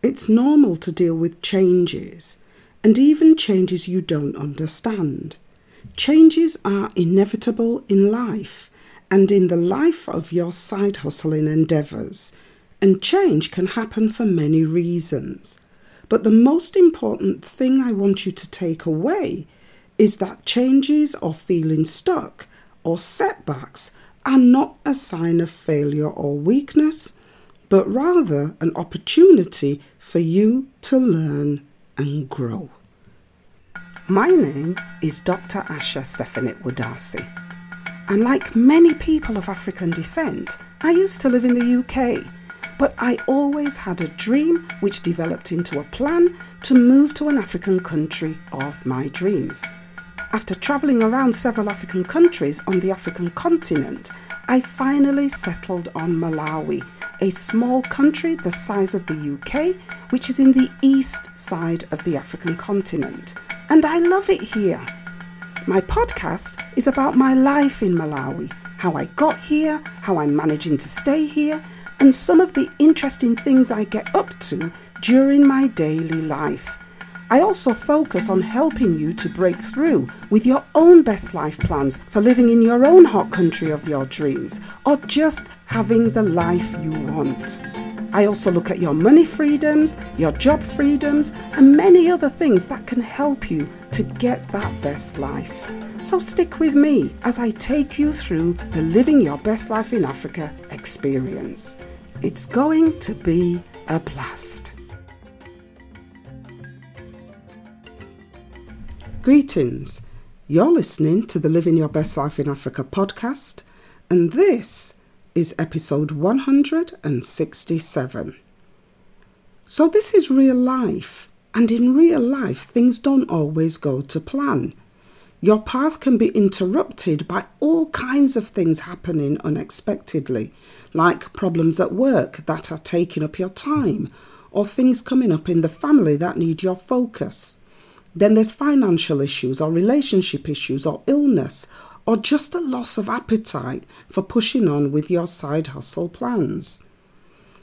It's normal to deal with changes, and even changes you don't understand. Changes are inevitable in life and in the life of your side hustling endeavours, and change can happen for many reasons. But the most important thing I want you to take away is that changes or feeling stuck or setbacks are not a sign of failure or weakness, but rather an opportunity for you to learn and grow. My name is Dr. Asha Sefenit Wadasi, and like many people of African descent, I used to live in the UK but I always had a dream which developed into a plan to move to an African country of my dreams. After travelling around several African countries on the African continent, I finally settled on Malawi, a small country the size of the UK, which is in the east side of the African continent. And I love it here. My podcast is about my life in Malawi, how I got here, how I'm managing to stay here, and some of the interesting things I get up to during my daily life. I also focus on helping you to break through with your own best life plans for living in your own hot country of your dreams or just having the life you want. I also look at your money freedoms, your job freedoms, and many other things that can help you to get that best life. So stick with me as I take you through the Living Your Best Life in Africa experience. It's going to be a blast. Greetings. You're listening to the Living Your Best Life in Africa podcast, and this is episode 167. So, this is real life, and in real life, things don't always go to plan. Your path can be interrupted by all kinds of things happening unexpectedly, like problems at work that are taking up your time, or things coming up in the family that need your focus. Then there's financial issues, or relationship issues, or illness, or just a loss of appetite for pushing on with your side hustle plans.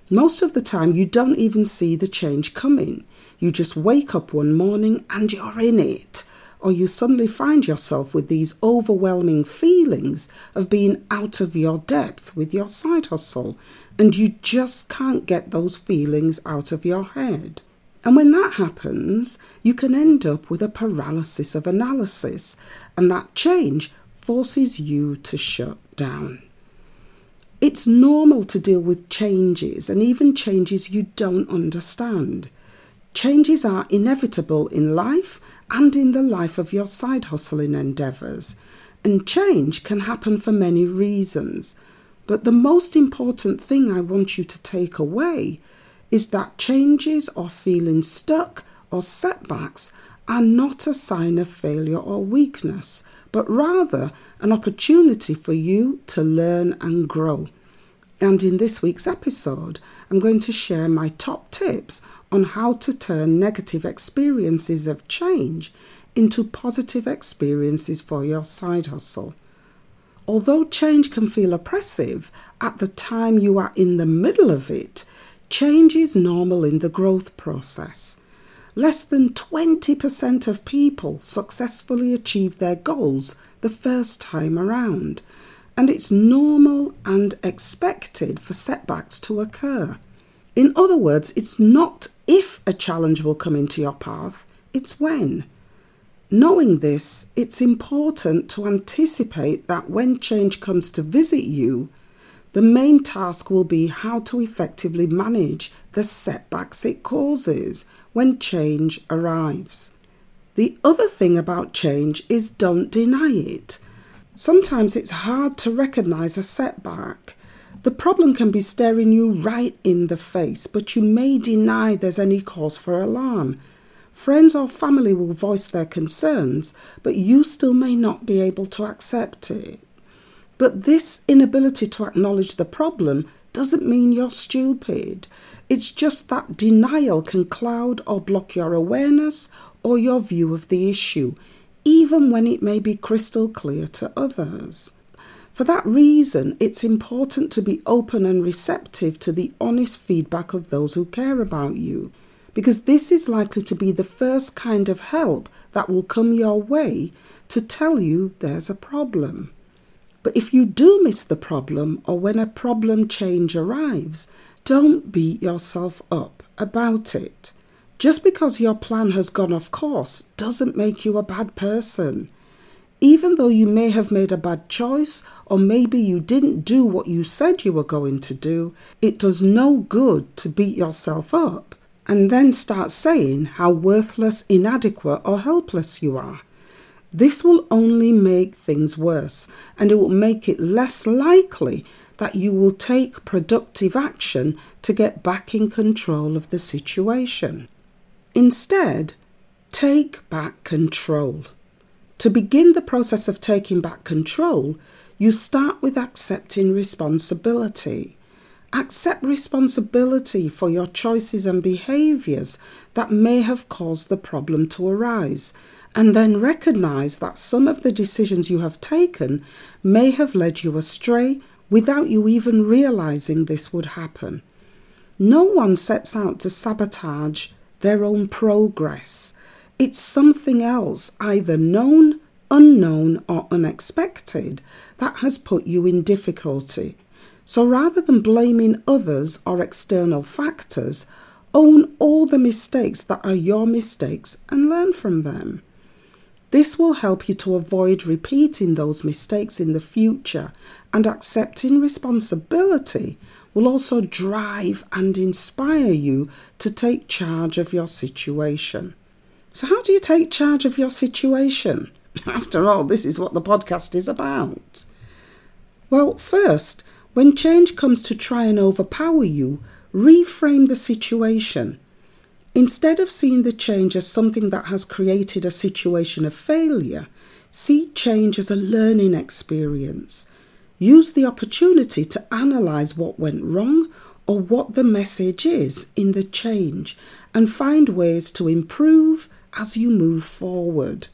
Most of the time, you don't even see the change coming. You just wake up one morning and you're in it or you suddenly find yourself with these overwhelming feelings of being out of your depth with your side hustle, and you just can't get those feelings out of your head. And when that happens, you can end up with a paralysis of analysis, and that change forces you to shut down. It's normal to deal with changes and even changes you don't understand. Changes are inevitable in life and in the life of your side hustling endeavours. And change can happen for many reasons. But the most important thing I want you to take away is that changes or feeling stuck or setbacks are not a sign of failure or weakness, but rather an opportunity for you to learn and grow. And in this week's episode, I'm going to share my top tips on how to turn negative experiences of change into positive experiences for your side hustle. Although change can feel oppressive at the time you are in the middle of it, change is normal in the growth process. Less than 20% of people successfully achieve their goals the first time around, and it's normal and expected for setbacks to occur. In other words, it's not if a challenge will come into your path, it's when. Knowing this, it's important to anticipate that when change comes to visit you, the main task will be how to effectively manage the setbacks it causes when change arrives. The other thing about change is don't deny it. Sometimes it's hard to recognize a setback the problem can be staring you right in the face, but you may deny there's any cause for alarm. Friends or family will voice their concerns, but you still may not be able to accept it. But this inability to acknowledge the problem doesn't mean you're stupid. It's just that denial can cloud or block your awareness or your view of the issue, even when it may be crystal clear to others. For that reason, it's important to be open and receptive to the honest feedback of those who care about you. because this is likely to be the first kind of help that will come your way to tell you there's a problem. But if you do miss the problem or when a problem change arrives, don't beat yourself up about it. Just because your plan has gone off course doesn't make you a bad person. Even though you may have made a bad choice, or maybe you didn't do what you said you were going to do, it does no good to beat yourself up and then start saying how worthless, inadequate, or helpless you are. This will only make things worse and it will make it less likely that you will take productive action to get back in control of the situation. Instead, take back control. To begin the process of taking back control, you start with accepting responsibility. Accept responsibility for your choices and behaviors that may have caused the problem to arise, and then recognize that some of the decisions you have taken may have led you astray without you even realizing this would happen. No one sets out to sabotage their own progress. It's something else, either known, unknown, or unexpected, that has put you in difficulty. So rather than blaming others or external factors, own all the mistakes that are your mistakes and learn from them. This will help you to avoid repeating those mistakes in the future, and accepting responsibility will also drive and inspire you to take charge of your situation. So, how do you take charge of your situation? After all, this is what the podcast is about. Well, first, when change comes to try and overpower you, reframe the situation. Instead of seeing the change as something that has created a situation of failure, see change as a learning experience. Use the opportunity to analyze what went wrong or what the message is in the change and find ways to improve as you move forward.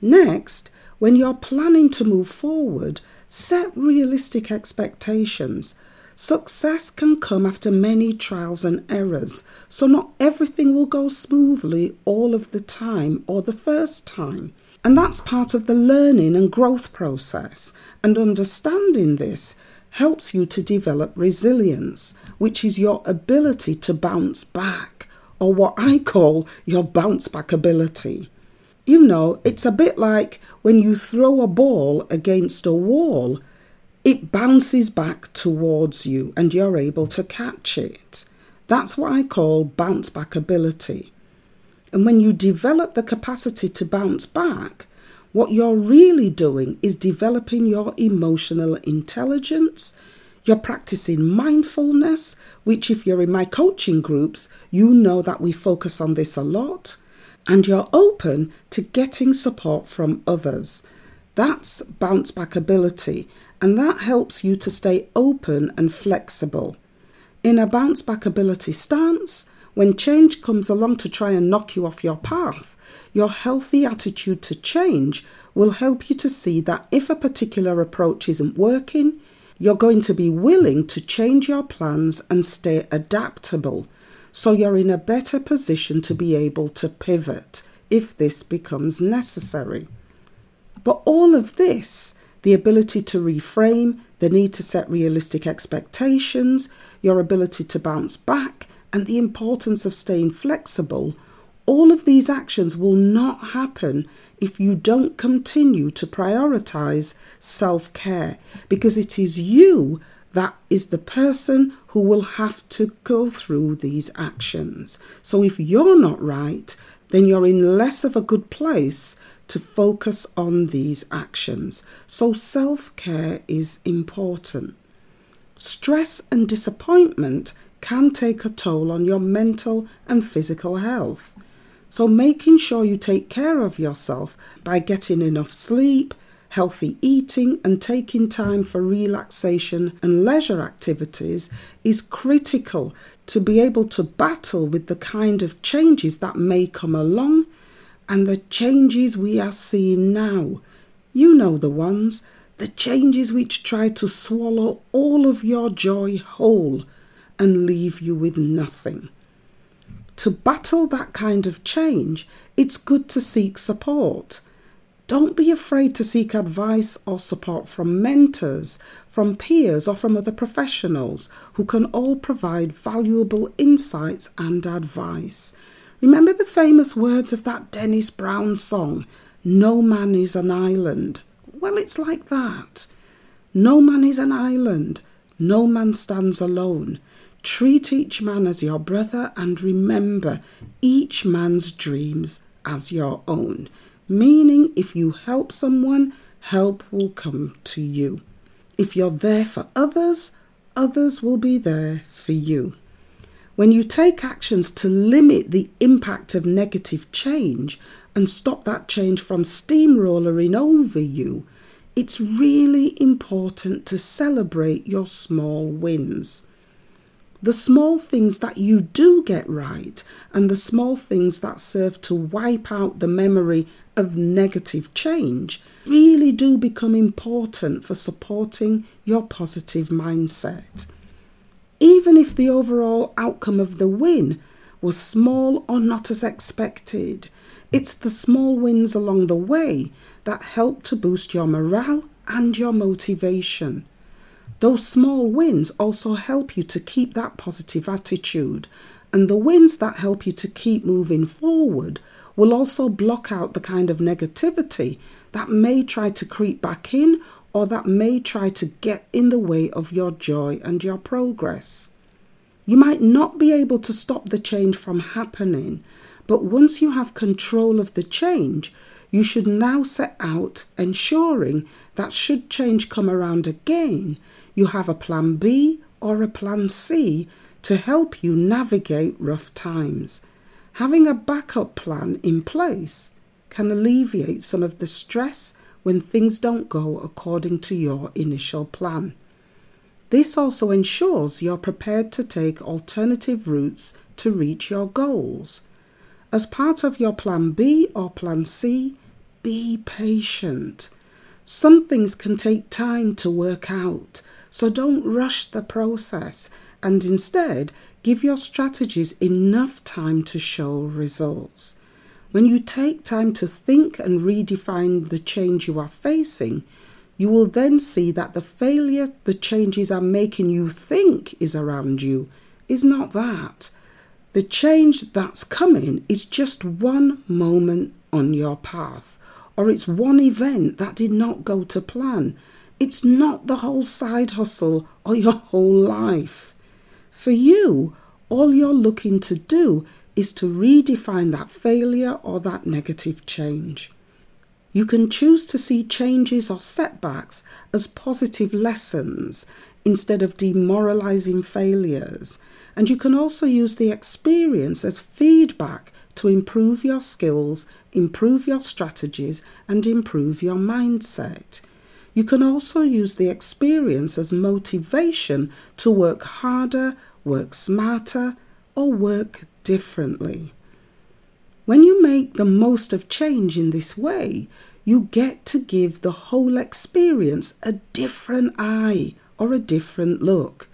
Next, when you're planning to move forward, set realistic expectations. Success can come after many trials and errors, so not everything will go smoothly all of the time or the first time. And that's part of the learning and growth process. And understanding this helps you to develop resilience, which is your ability to bounce back, or what I call your bounce back ability. You know, it's a bit like when you throw a ball against a wall, it bounces back towards you and you're able to catch it. That's what I call bounce back ability. And when you develop the capacity to bounce back, what you're really doing is developing your emotional intelligence. You're practicing mindfulness, which, if you're in my coaching groups, you know that we focus on this a lot. And you're open to getting support from others. That's bounce back ability, and that helps you to stay open and flexible. In a bounce back ability stance, when change comes along to try and knock you off your path, your healthy attitude to change will help you to see that if a particular approach isn't working, you're going to be willing to change your plans and stay adaptable so you're in a better position to be able to pivot if this becomes necessary. But all of this, the ability to reframe, the need to set realistic expectations, your ability to bounce back, and the importance of staying flexible, all of these actions will not happen if you don't continue to prioritize self care because it is you that is the person who will have to go through these actions. So if you're not right, then you're in less of a good place to focus on these actions. So self care is important. Stress and disappointment can take a toll on your mental and physical health. So, making sure you take care of yourself by getting enough sleep, healthy eating, and taking time for relaxation and leisure activities is critical to be able to battle with the kind of changes that may come along and the changes we are seeing now. You know the ones, the changes which try to swallow all of your joy whole and leave you with nothing. To battle that kind of change, it's good to seek support. Don't be afraid to seek advice or support from mentors, from peers, or from other professionals who can all provide valuable insights and advice. Remember the famous words of that Dennis Brown song, No Man is an Island? Well, it's like that. No man is an island, no man stands alone. Treat each man as your brother and remember each man's dreams as your own meaning if you help someone, help will come to you. If you're there for others, others will be there for you. When you take actions to limit the impact of negative change and stop that change from steamrolling over you, it's really important to celebrate your small wins the small things that you do get right and the small things that serve to wipe out the memory of negative change really do become important for supporting your positive mindset. Even if the overall outcome of the win was small or not as expected, it's the small wins along the way that help to boost your morale and your motivation. Those small wins also help you to keep that positive attitude, and the wins that help you to keep moving forward will also block out the kind of negativity that may try to creep back in or that may try to get in the way of your joy and your progress. You might not be able to stop the change from happening, but once you have control of the change, you should now set out ensuring that should change come around again, you have a plan B or a plan C to help you navigate rough times. Having a backup plan in place can alleviate some of the stress when things don't go according to your initial plan. This also ensures you're prepared to take alternative routes to reach your goals. As part of your plan B or plan C, be patient. Some things can take time to work out, so don't rush the process and instead give your strategies enough time to show results. When you take time to think and redefine the change you are facing, you will then see that the failure the changes are making you think is around you is not that. The change that's coming is just one moment on your path, or it's one event that did not go to plan it's not the whole side hustle or your whole life. For you, all you're looking to do is to redefine that failure or that negative change. You can choose to see changes or setbacks as positive lessons instead of demoralizing failures. And you can also use the experience as feedback to improve your skills, improve your strategies, and improve your mindset. You can also use the experience as motivation to work harder, work smarter, or work differently. When you make the most of change in this way, you get to give the whole experience a different eye or a different look.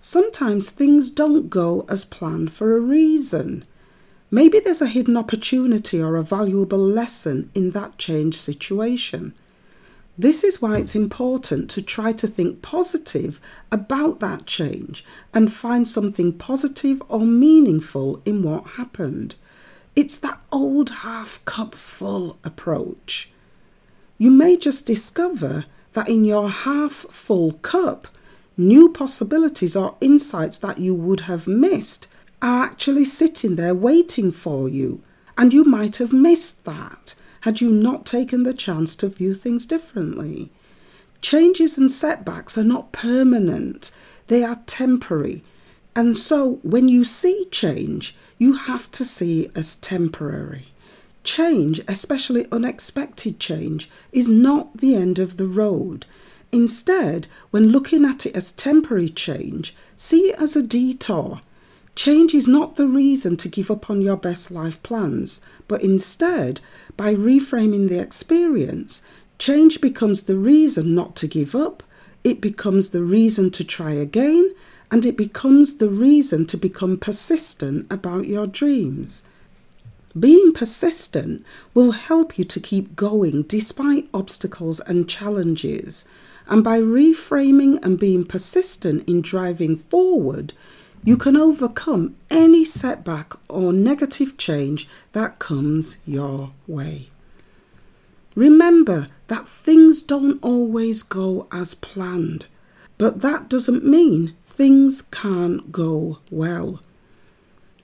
Sometimes things don't go as planned for a reason. Maybe there's a hidden opportunity or a valuable lesson in that change situation. This is why it's important to try to think positive about that change and find something positive or meaningful in what happened. It's that old half cup full approach. You may just discover that in your half full cup, new possibilities or insights that you would have missed are actually sitting there waiting for you, and you might have missed that had you not taken the chance to view things differently. Changes and setbacks are not permanent, they are temporary. And so when you see change, you have to see it as temporary. Change, especially unexpected change, is not the end of the road. Instead, when looking at it as temporary change, see it as a detour. Change is not the reason to give up on your best life plans, but instead, by reframing the experience, change becomes the reason not to give up, it becomes the reason to try again, and it becomes the reason to become persistent about your dreams. Being persistent will help you to keep going despite obstacles and challenges. And by reframing and being persistent in driving forward, you can overcome any setback or negative change that comes your way. Remember that things don't always go as planned, but that doesn't mean things can't go well.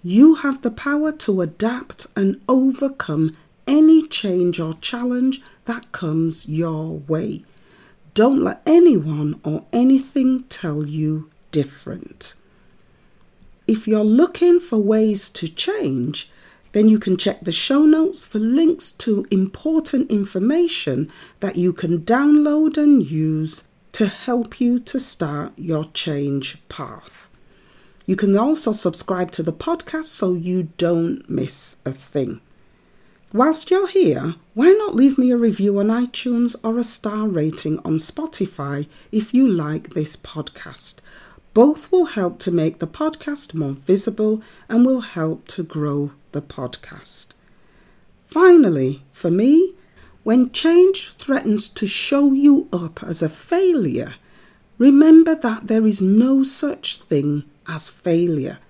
You have the power to adapt and overcome any change or challenge that comes your way. Don't let anyone or anything tell you different. If you're looking for ways to change, then you can check the show notes for links to important information that you can download and use to help you to start your change path. You can also subscribe to the podcast so you don't miss a thing. Whilst you're here, why not leave me a review on iTunes or a star rating on Spotify if you like this podcast? Both will help to make the podcast more visible and will help to grow the podcast. Finally, for me, when change threatens to show you up as a failure, remember that there is no such thing as failure.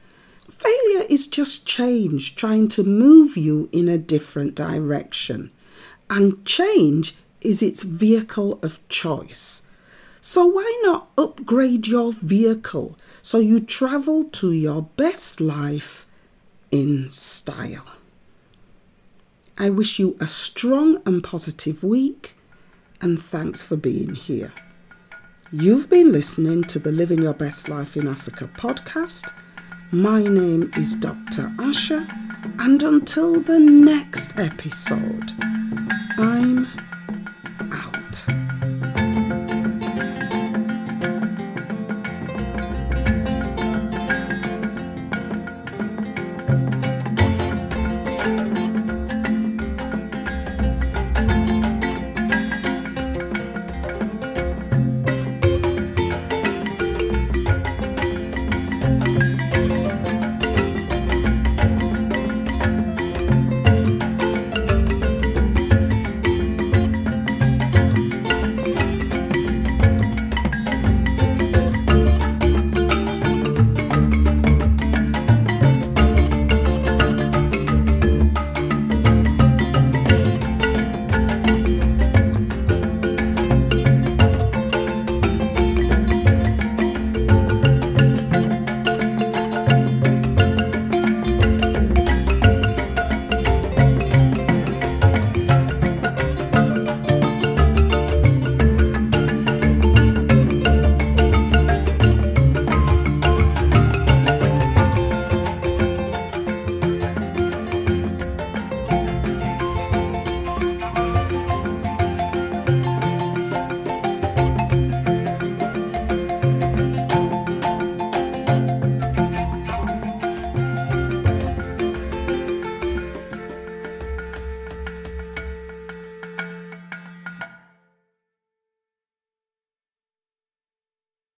Failure is just change trying to move you in a different direction, and change is its vehicle of choice. So, why not upgrade your vehicle so you travel to your best life in style? I wish you a strong and positive week, and thanks for being here. You've been listening to the Living Your Best Life in Africa podcast. My name is Dr. Asha, and until the next episode, I'm out.